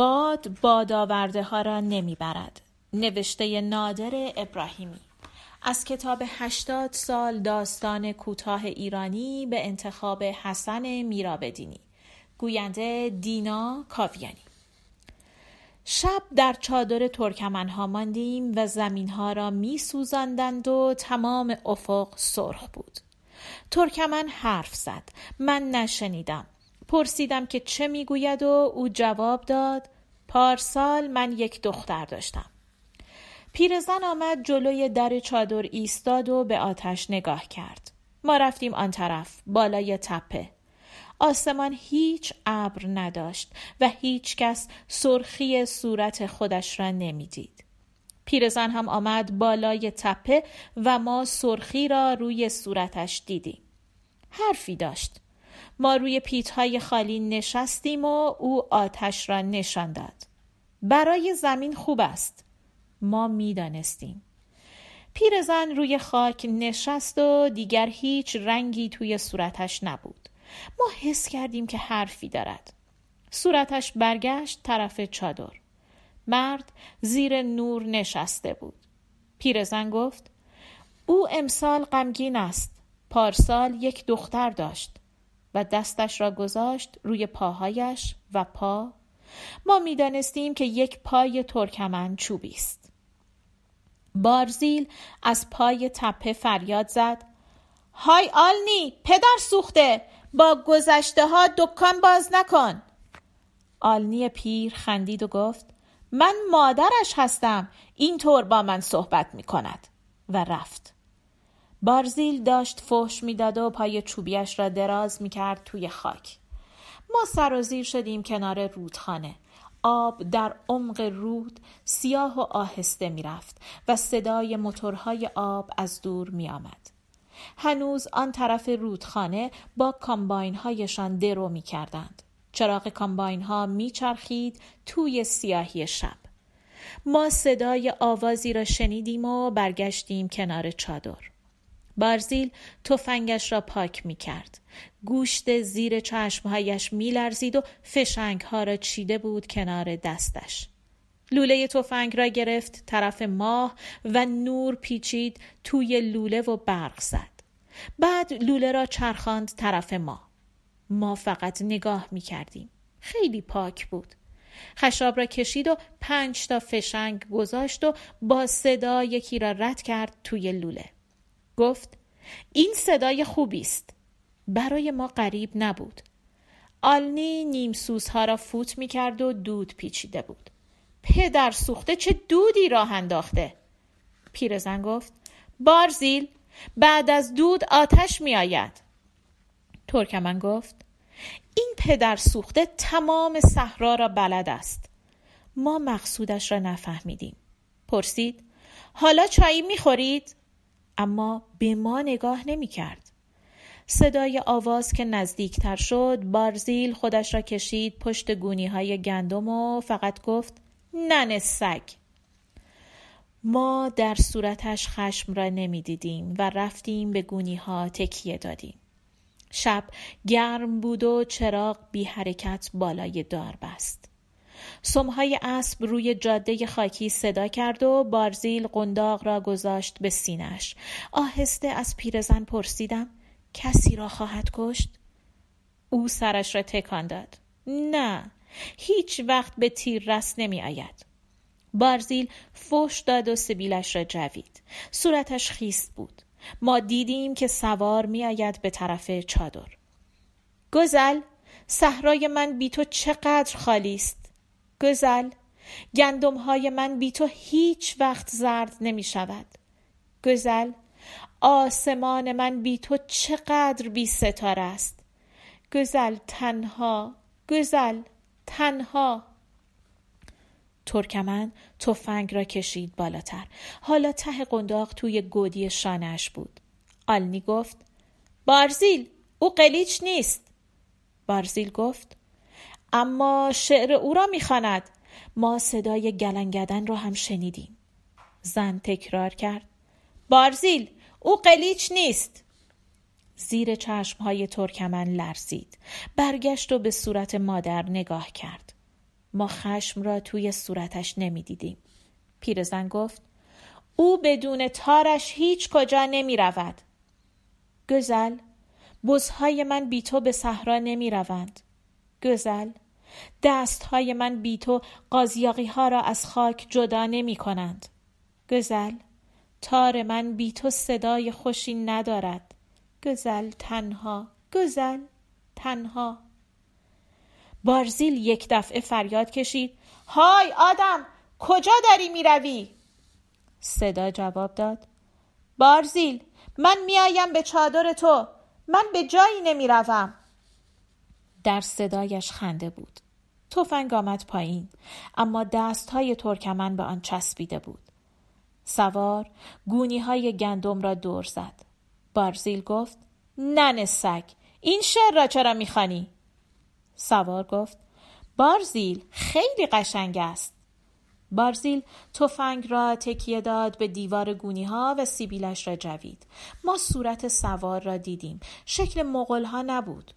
باد بادآورده ها را نمی‌برد. نوشته نادر ابراهیمی. از کتاب هشتاد سال داستان کوتاه ایرانی به انتخاب حسن میرابدینی. گوینده دینا کاویانی. شب در چادر ترکمنها ماندیم و زمینها را می سوزندند و تمام افق سرخ بود. ترکمن حرف زد. من نشنیدم. پرسیدم که چه می‌گوید و او جواب داد پارسال من یک دختر داشتم پیرزن آمد جلوی در چادر ایستاد و به آتش نگاه کرد ما رفتیم آن طرف بالای تپه آسمان هیچ ابر نداشت و هیچ کس سرخی صورت خودش را نمی‌دید. پیرزن هم آمد بالای تپه و ما سرخی را روی صورتش دیدیم. حرفی داشت. ما روی پیتهای خالی نشستیم و او آتش را نشان داد. برای زمین خوب است. ما می‌دانستیم. پیرزن روی خاک نشست و دیگر هیچ رنگی توی صورتش نبود. ما حس کردیم که حرفی دارد. صورتش برگشت طرف چادر. مرد زیر نور نشسته بود. پیرزن گفت او امسال غمگین است. پارسال یک دختر داشت و دستش را گذاشت روی پاهایش و پا. ما می‌دانستیم که یک پای ترکمن چوبی است. بارزیل از پای تپه فریاد زد. های آلنی پدر سوخته. با گذشته ها دکان باز نکن. آلنی پیر خندید و گفت من مادرش هستم. اینطور با من صحبت می کند و رفت. بارزیل داشت فحش می‌داد و پای چوبیش را دراز می کرد توی خاک ما سر و زیر شدیم کنار رودخانه آب در عمق رود سیاه و آهسته می‌رفت و صدای موتورهای آب از دور می آمد. هنوز آن طرف رودخانه با کامباین هایشان درو می کردند. چراغ کامباین ها می چرخید توی سیاهی شب. ما صدای آوازی را شنیدیم و برگشتیم کنار چادر. بارزیل تفنگش را پاک می کرد. گوشت زیر چشمهایش می لرزید و فشنگ ها را چیده بود کنار دستش. لوله تفنگ را گرفت طرف ماه و نور پیچید توی لوله و برق زد. بعد لوله را چرخاند طرف ما. ما فقط نگاه می کردیم. خیلی پاک بود. خشاب را کشید و پنج تا فشنگ گذاشت و با صدا یکی را رد کرد توی لوله. گفت این صدای خوبی است. برای ما غریب نبود. آلنی نیم سوزها را فوت می کرد و دود پیچیده بود. پدر سوخته چه دودی راه انداخته پیرزن گفت بارزیل بعد از دود آتش می آید ترکمن گفت این پدر سوخته تمام صحرا را بلد است ما مقصودش را نفهمیدیم پرسید حالا چایی می خورید؟ اما به ما نگاه نمی کرد. صدای آواز که نزدیکتر شد بارزیل خودش را کشید پشت گونی های گندم و فقط گفت نن سگ ما در صورتش خشم را نمی‌دیدیم و رفتیم به گونی ها تکیه دادیم. شب گرم بود و چراغ بی حرکت بالای دار بست. سمهای اسب روی جاده خاکی صدا کرد و بارزیل قنداق را گذاشت به سینش. آهسته از پیرزن پرسیدم کسی را خواهد کشت؟ او سرش را تکان داد. نه هیچ وقت به تیر رست نمی آید. بارزیل فوش داد و سبیلش را جوید. صورتش خیست بود. ما دیدیم که سوار می آید به طرف چادر. گزل صحرای من بی تو چقدر خالی است. گزل. گندم های من بی تو هیچ وقت زرد نمی شود. گزل آسمان من بی تو چقدر بی ستاره است. گزل تنها گزل تنها. ترکمن تفنگ را کشید بالاتر. حالا ته قنداق توی گودی شانهش بود. آلنی گفت بارزیل او قلیچ نیست. بارزیل گفت اما شعر او را می‌خواند ما صدای گلنگدن را هم شنیدیم زن تکرار کرد بارزیل او قلیچ نیست زیر چشمهای ترکمن لرزید برگشت و به صورت مادر نگاه کرد ما خشم را توی صورتش نمی‌دیدیم. پیرزن گفت او بدون تارش هیچ کجا نمی رود. گزل بزهای من بی تو به صحرا نمی روند. گزل. دستهای من بی تو قازیاقی ها را از خاک جدا نمی کنند. گزل. تار من بی تو صدای خوشی ندارد. گزل تنها. گزل تنها. بارزیل یک دفعه فریاد کشید. های آدم کجا داری می‌روی صدا جواب داد. بارزیل من میآیم به چادر تو. من به جایی نمی‌روم در صدایش خنده بود. تفنگ آمد پایین اما دست های ترکمن به آن چسبیده بود. سوار گونی های گندم را دور زد. بارزیل گفت نن سگ این شعر را چرا می‌خوانی؟ سوار گفت بارزیل خیلی قشنگ است. بارزیل تفنگ را تکیه داد به دیوار گونی ها و سیبیلش را جوید. ما صورت سوار را دیدیم. شکل مغل ها نبود.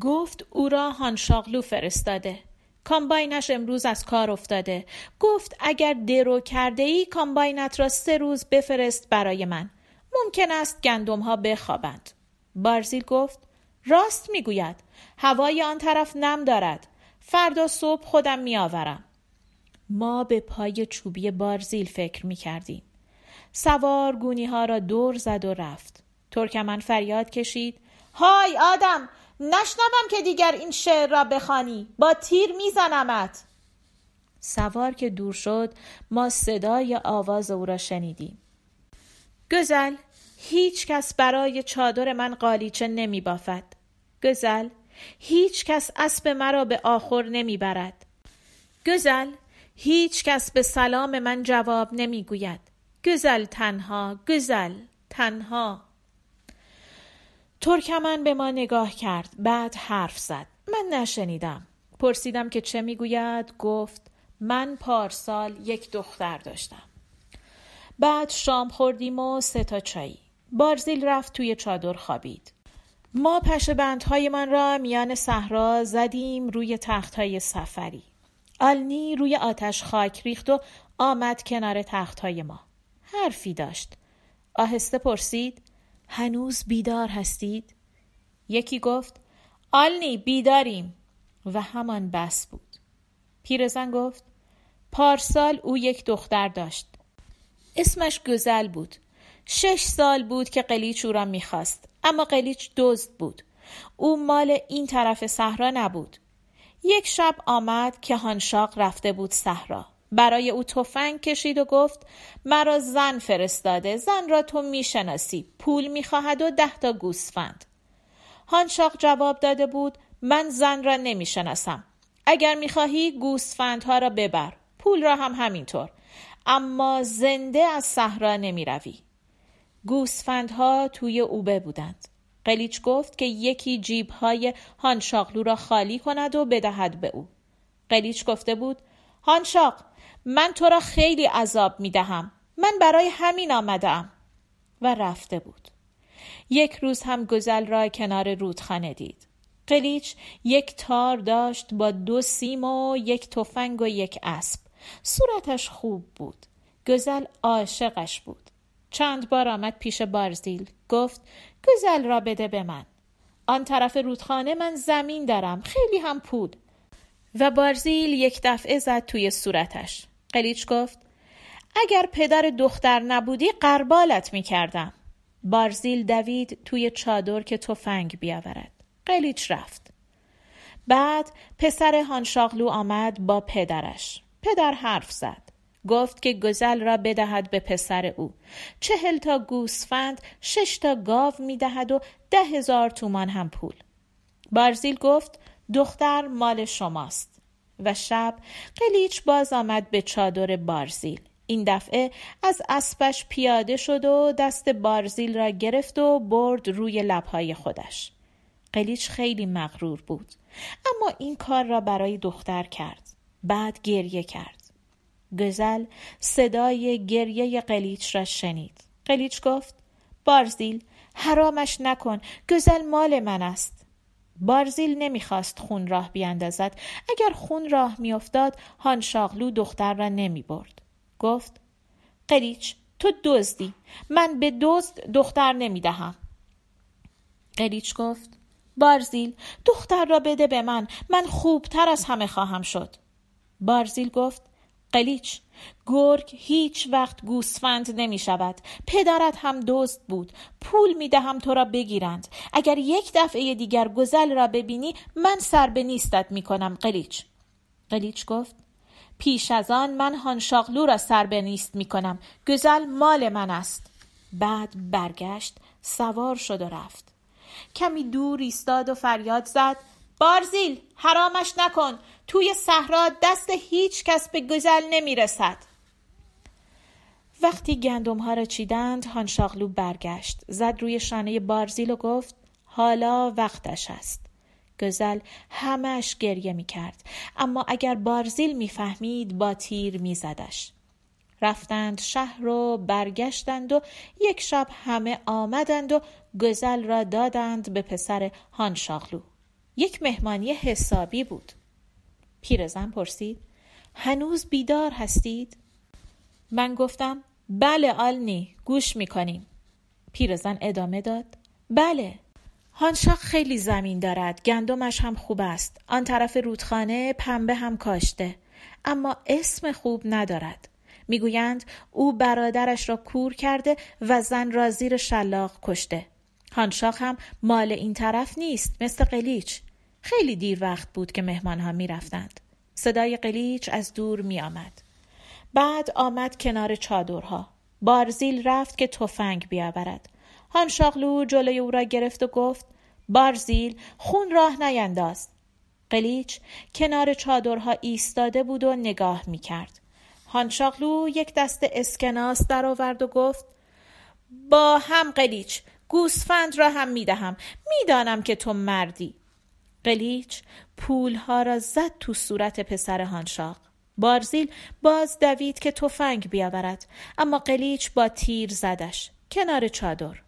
گفت او را هانشاغلو فرستاده. کامباینش امروز از کار افتاده. گفت اگر درو کرده ای کامباینت را سه روز بفرست برای من. ممکن است گندم ها بخوابند. بارزیل گفت راست می‌گوید. هوای آن طرف نم دارد. فردا صبح خودم میآورم. ما به پای چوبی بارزیل فکر می کردیم. سوار گونی ها را دور زد و رفت. ترکمن فریاد کشید. های آدم! نشنوم که دیگر این شعر را بخوانی. با تیر میزنمت. سوار که دور شد ما صدای آواز او را شنیدیم. گزل هیچ کس برای چادر من قالیچه نمی بافد گزل هیچ کس اسب مرا به آخر نمی برد گزل هیچ کس به سلام من جواب نمی گوید گزل تنها گزل تنها. ترکمن به ما نگاه کرد. بعد حرف زد. من نشنیدم. پرسیدم که چه می‌گوید؟ گفت من پارسال یک دختر داشتم. بعد شام خوردیم و سه تا چایی بارزیل رفت توی چادر خوابید. ما پش بندهایمان را میان صحرا زدیم روی تختهای سفری. آلنی روی آتش خاک ریخت و آمد کنار تختهای ما. حرفی داشت. آهسته پرسید هنوز بیدار هستید؟ یکی گفت آلنی بیداریم. و همان بس بود. پیرزن گفت پارسال او یک دختر داشت. اسمش گزل بود. شش سال بود که قلیچ او را می‌خواست اما قلیچ دزد بود. او مال این طرف صحرا نبود. یک شب آمد که هانشاق رفته بود صحرا. برای او تفنگ کشید و گفت مرا زن فرستاده زن را تو می‌شناسی پول می‌خواهد و ده تا گوسفند. هانشاق جواب داده بود من زن را نمی‌شناسم. اگر می‌خواهی گوسفندها را ببر پول را هم همینطور. اما زنده از صحرا نمی‌روی. گوسفندها توی اوبه بودند. قلیچ گفت که یکی جیبهای هانشاقلو را خالی کند و بدهد به او. قلیچ گفته بود هانشاق من تو را خیلی عذاب می دهم من برای همین آمدم و رفته بود. یک روز هم گزل را کنار رودخانه دید. قلیچ یک تار داشت با دو سیم و یک تفنگ و یک اسب. صورتش خوب بود. گزل عاشقش بود. چند بار آمد پیش بارزیل. گفت گزل را بده به من. آن طرف رودخانه من زمین دارم. خیلی هم پول. و بارزیل یک دفعه زد توی صورتش. قلیچ گفت اگر پدر دختر نبودی قربالت می کردم. بارزیل دوید توی چادر که تفنگ بیاورد. قلیچ رفت. بعد پسر هانشاغلو آمد با پدرش. پدر حرف زد. گفت که گزل را بدهد به پسر او. چهل تا گوسفند، شش تا گاو می دهد و ده هزار تومان هم پول. بارزیل گفت دختر مال شماست. و شب قلیچ باز آمد به چادر بارزیل. این دفعه از اسبش پیاده شد و دست بارزیل را گرفت و برد روی لبهای خودش. قلیچ خیلی مغرور بود اما این کار را برای دختر کرد. بعد گریه کرد. گزل صدای گریه قلیچ را شنید. قلیچ گفت بارزیل حرامش نکن. گزل مال من است. بارزیل نمی‌خواست خون راه بیاندازد. اگر خون راه میافتاد هان شاغلو دختر را نمی برد. گفت قریچ تو دزدی. من به دزد دختر نمی‌دهم. قریچ گفت بارزیل دختر را بده به من. من خوبتر از همه خواهم شد. بارزیل گفت قلیچ. گرگ هیچ وقت گوسفند نمی شود. پدرت هم دزد بود. پول می دهم تو را بگیرند. اگر یک دفعه دیگر گزل را ببینی من سر به نیستت می کنم قلیچ. قلیچ گفت پیش از آن من هانشاغلو را سر به نیست می کنم. گزل مال من است. بعد برگشت سوار شد و رفت. کمی دور ایستاد و فریاد زد. بارزیل حرامش نکن. توی صحرا دست هیچ کس به گزل نمی‌رسد. وقتی گندم ها را چیدند هانشاغلو برگشت. زد روی شانه بارزیل و گفت حالا وقتش است. گزل همش گریه می کرد اما اگر بارزیل می‌فهمید با تیر میزدش. رفتند شهر و برگشتند و یک شب همه آمدند و گزل را دادند به پسر هانشاغلو. یک مهمانی حسابی بود. پیرزن پرسید هنوز بیدار هستید؟ من گفتم بله آلنی گوش می‌کنیم. پیرزن ادامه داد بله. هانشاق خیلی زمین دارد گندمش هم خوب است. آن طرف رودخانه پنبه هم کاشته اما اسم خوب ندارد. می‌گویند او برادرش را کور کرده و زن را زیر شلاق کشته. هانشاق هم مال این طرف نیست مثل قلیچ خیلی دیر وقت بود که مهمان ها می رفتند. صدای قلیچ از دور می آمد. بعد آمد کنار چادرها. بارزیل رفت که تفنگ بیاورد. هانشاغلو جلوی او را گرفت و گفت بارزیل خون راه نینداز. قلیچ کنار چادرها ایستاده بود و نگاه می کرد. هانشاغلو یک دست اسکناس درآورد و گفت با هم قلیچ گوسفند را هم می دهم می‌دانم که تو مردی. قلیچ پولها را زد تو صورت پسر هانشاق. بارزیل باز دوید که تفنگ بیاورد. اما قلیچ با تیر زدش کنار چادر.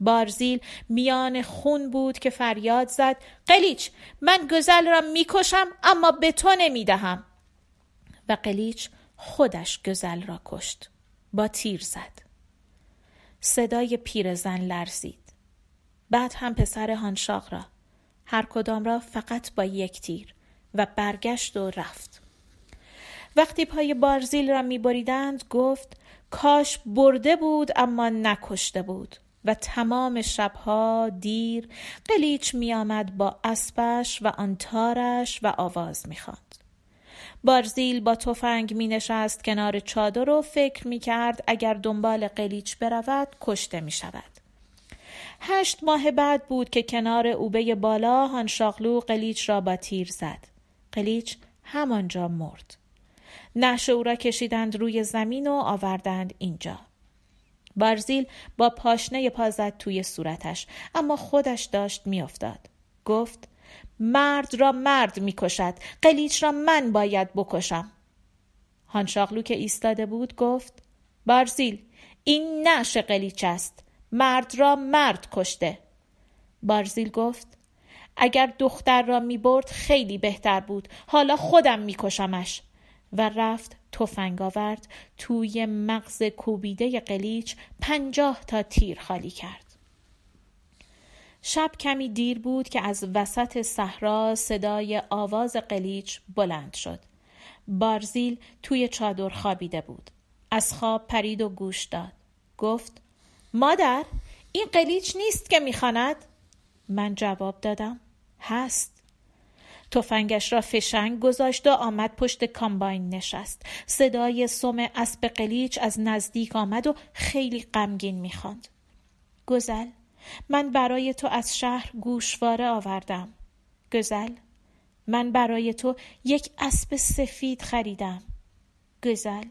بارزیل میان خون بود که فریاد زد. قلیچ من گزل را می‌کشم اما به تو نمی‌دهم. و قلیچ خودش گزل را کشت. با تیر زد. صدای پیرزن لرزید. بعد هم پسر هانشاق را هر کدام را فقط با یک تیر و برگشت و رفت. وقتی پای بارزیل را میبریدند گفت کاش برده بود اما نکشته بود و تمام شبها دیر قلیچ میآمد با اسبش و آنتارش و آواز می‌خواند. بارزیل با تفنگ می نشست کنار چادر و فکر می کرد اگر دنبال قلیچ برود کشته می شود. هشت ماه بعد بود که کنار اوبه بالا هانشاغلو قلیچ را با تیر زد. قلیچ همانجا مرد. نش او را کشیدند روی زمین و آوردند اینجا. بارزیل با پاشنه پا زد توی صورتش اما خودش داشت میافتاد. گفت مرد را مرد می‌کشد. قلیچ را من باید بکشم. هانشاغلو که ایستاده بود گفت بارزیل این نش قلیچ است. مرد را مرد کشته. بارزیل گفت اگر دختر را می برد خیلی بهتر بود. حالا خودم میکشمش. و رفت تفنگ آورد توی مغز کوبیده قلیچ پنجاه تا تیر خالی کرد. شب کمی دیر بود که از وسط صحرا صدای آواز قلیچ بلند شد. بارزیل توی چادر خوابیده بود. از خواب پرید و گوش داد. گفت مادر این قلیچ نیست که می‌خواند؟ من جواب دادم هست. تفنگش را فشنگ گذاشت و آمد پشت کامباین نشست. صدای سم اسب قلیچ از نزدیک آمد و خیلی غمگین می‌خواند. گزل من برای تو از شهر گوشواره آوردم. گزل من برای تو یک اسب سفید خریدم. گزل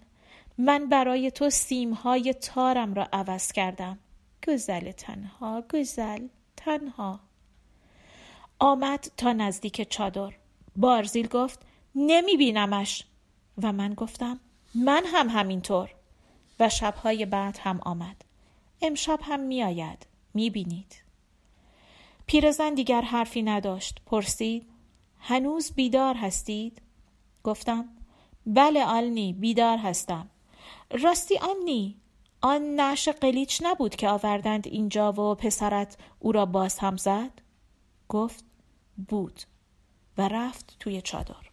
من برای تو سیمهای تارم را عوض کردم. گزل تنها گزل تنها. آمد تا نزدیک چادر. بارزیل گفت نمی بینمش و من گفتم من هم همینطور. و شبهای بعد هم آمد. امشب هم میآید. می‌بینید. پیرزن دیگر حرفی نداشت. پرسید هنوز بیدار هستید؟ گفتم بله آلنی بیدار هستم. راستی آنی آن نعش قلیچ نبود که آوردند اینجا و پسرت او را باز هم زد؟ گفت بود و رفت توی چادر.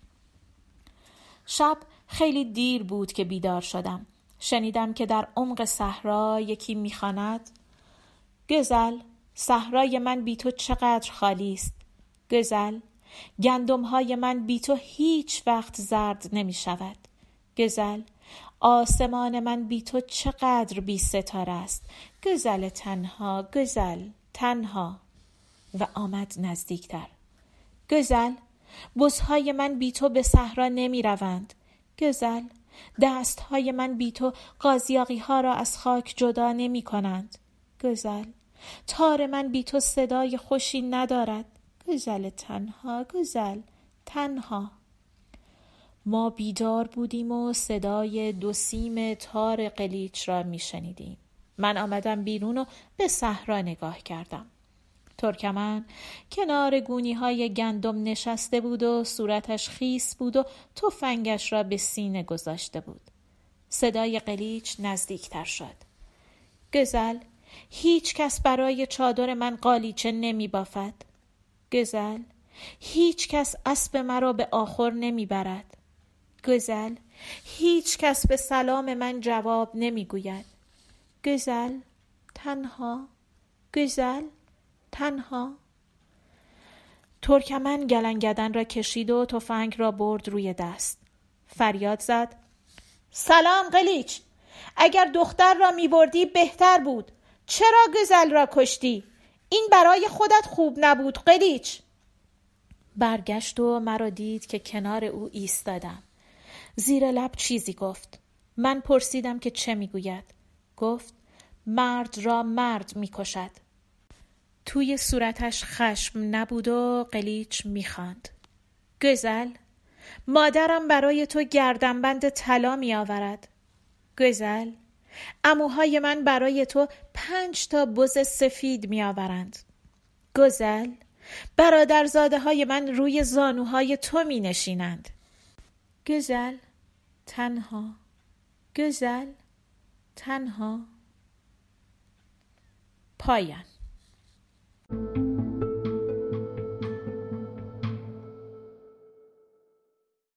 شب خیلی دیر بود که بیدار شدم. شنیدم که در عمق صحرا یکی می‌خواند گزل صحرای من بی تو چقدر خالی است. گزل گندم های من بی تو هیچ وقت زرد نمی شود. گزل آسمان من بی تو چقدر بی ستاره است. گزل تنها گزل تنها. و آمد نزدیکتر. گزل بزهای من بی تو به صحرا نمی روند. گزل دستهای من بی تو قازیاقی ها را از خاک جدا نمی کنند. گزل تار من بی تو صدای خوشی ندارد گزل تنها گزل تنها ما بیدار بودیم و صدای دو سیم تار قلیچ را می شنیدیم. من آمدم بیرون و به صحرا نگاه کردم. ترکمن کنار گونی های گندم نشسته بود و صورتش خیس بود و تفنگش را به سینه گذاشته بود. صدای قلیچ نزدیکتر شد. گزل هیچ کس برای چادر من قالیچه نمی بافد. گزل هیچ کس اسب مرا به آخر نمی برد. گزل هیچ کس به سلام من جواب نمی گوید. گزل تنها گزل تنها ترکمن گلنگدن را کشید و تفنگ را برد روی دست فریاد زد سلام قلیچ اگر دختر را می بردی بهتر بود چرا گزل را کشتی؟ این برای خودت خوب نبود قلیچ. برگشت و مرا دید که کنار او ایستادم. زیر لب چیزی گفت. من پرسیدم که چه می‌گوید. گفت مرد را مرد می‌کشد. توی صورتش خشم نبود و قلیچ می‌خواند. گزل مادرم برای تو گردنبند طلا می آورد گزل اموهای من برای تو پنج تا بز سفید می آورند گزل برادرزاده های من روی زانوهای تو می نشینند گزل تنها. گزل تنها. پایان.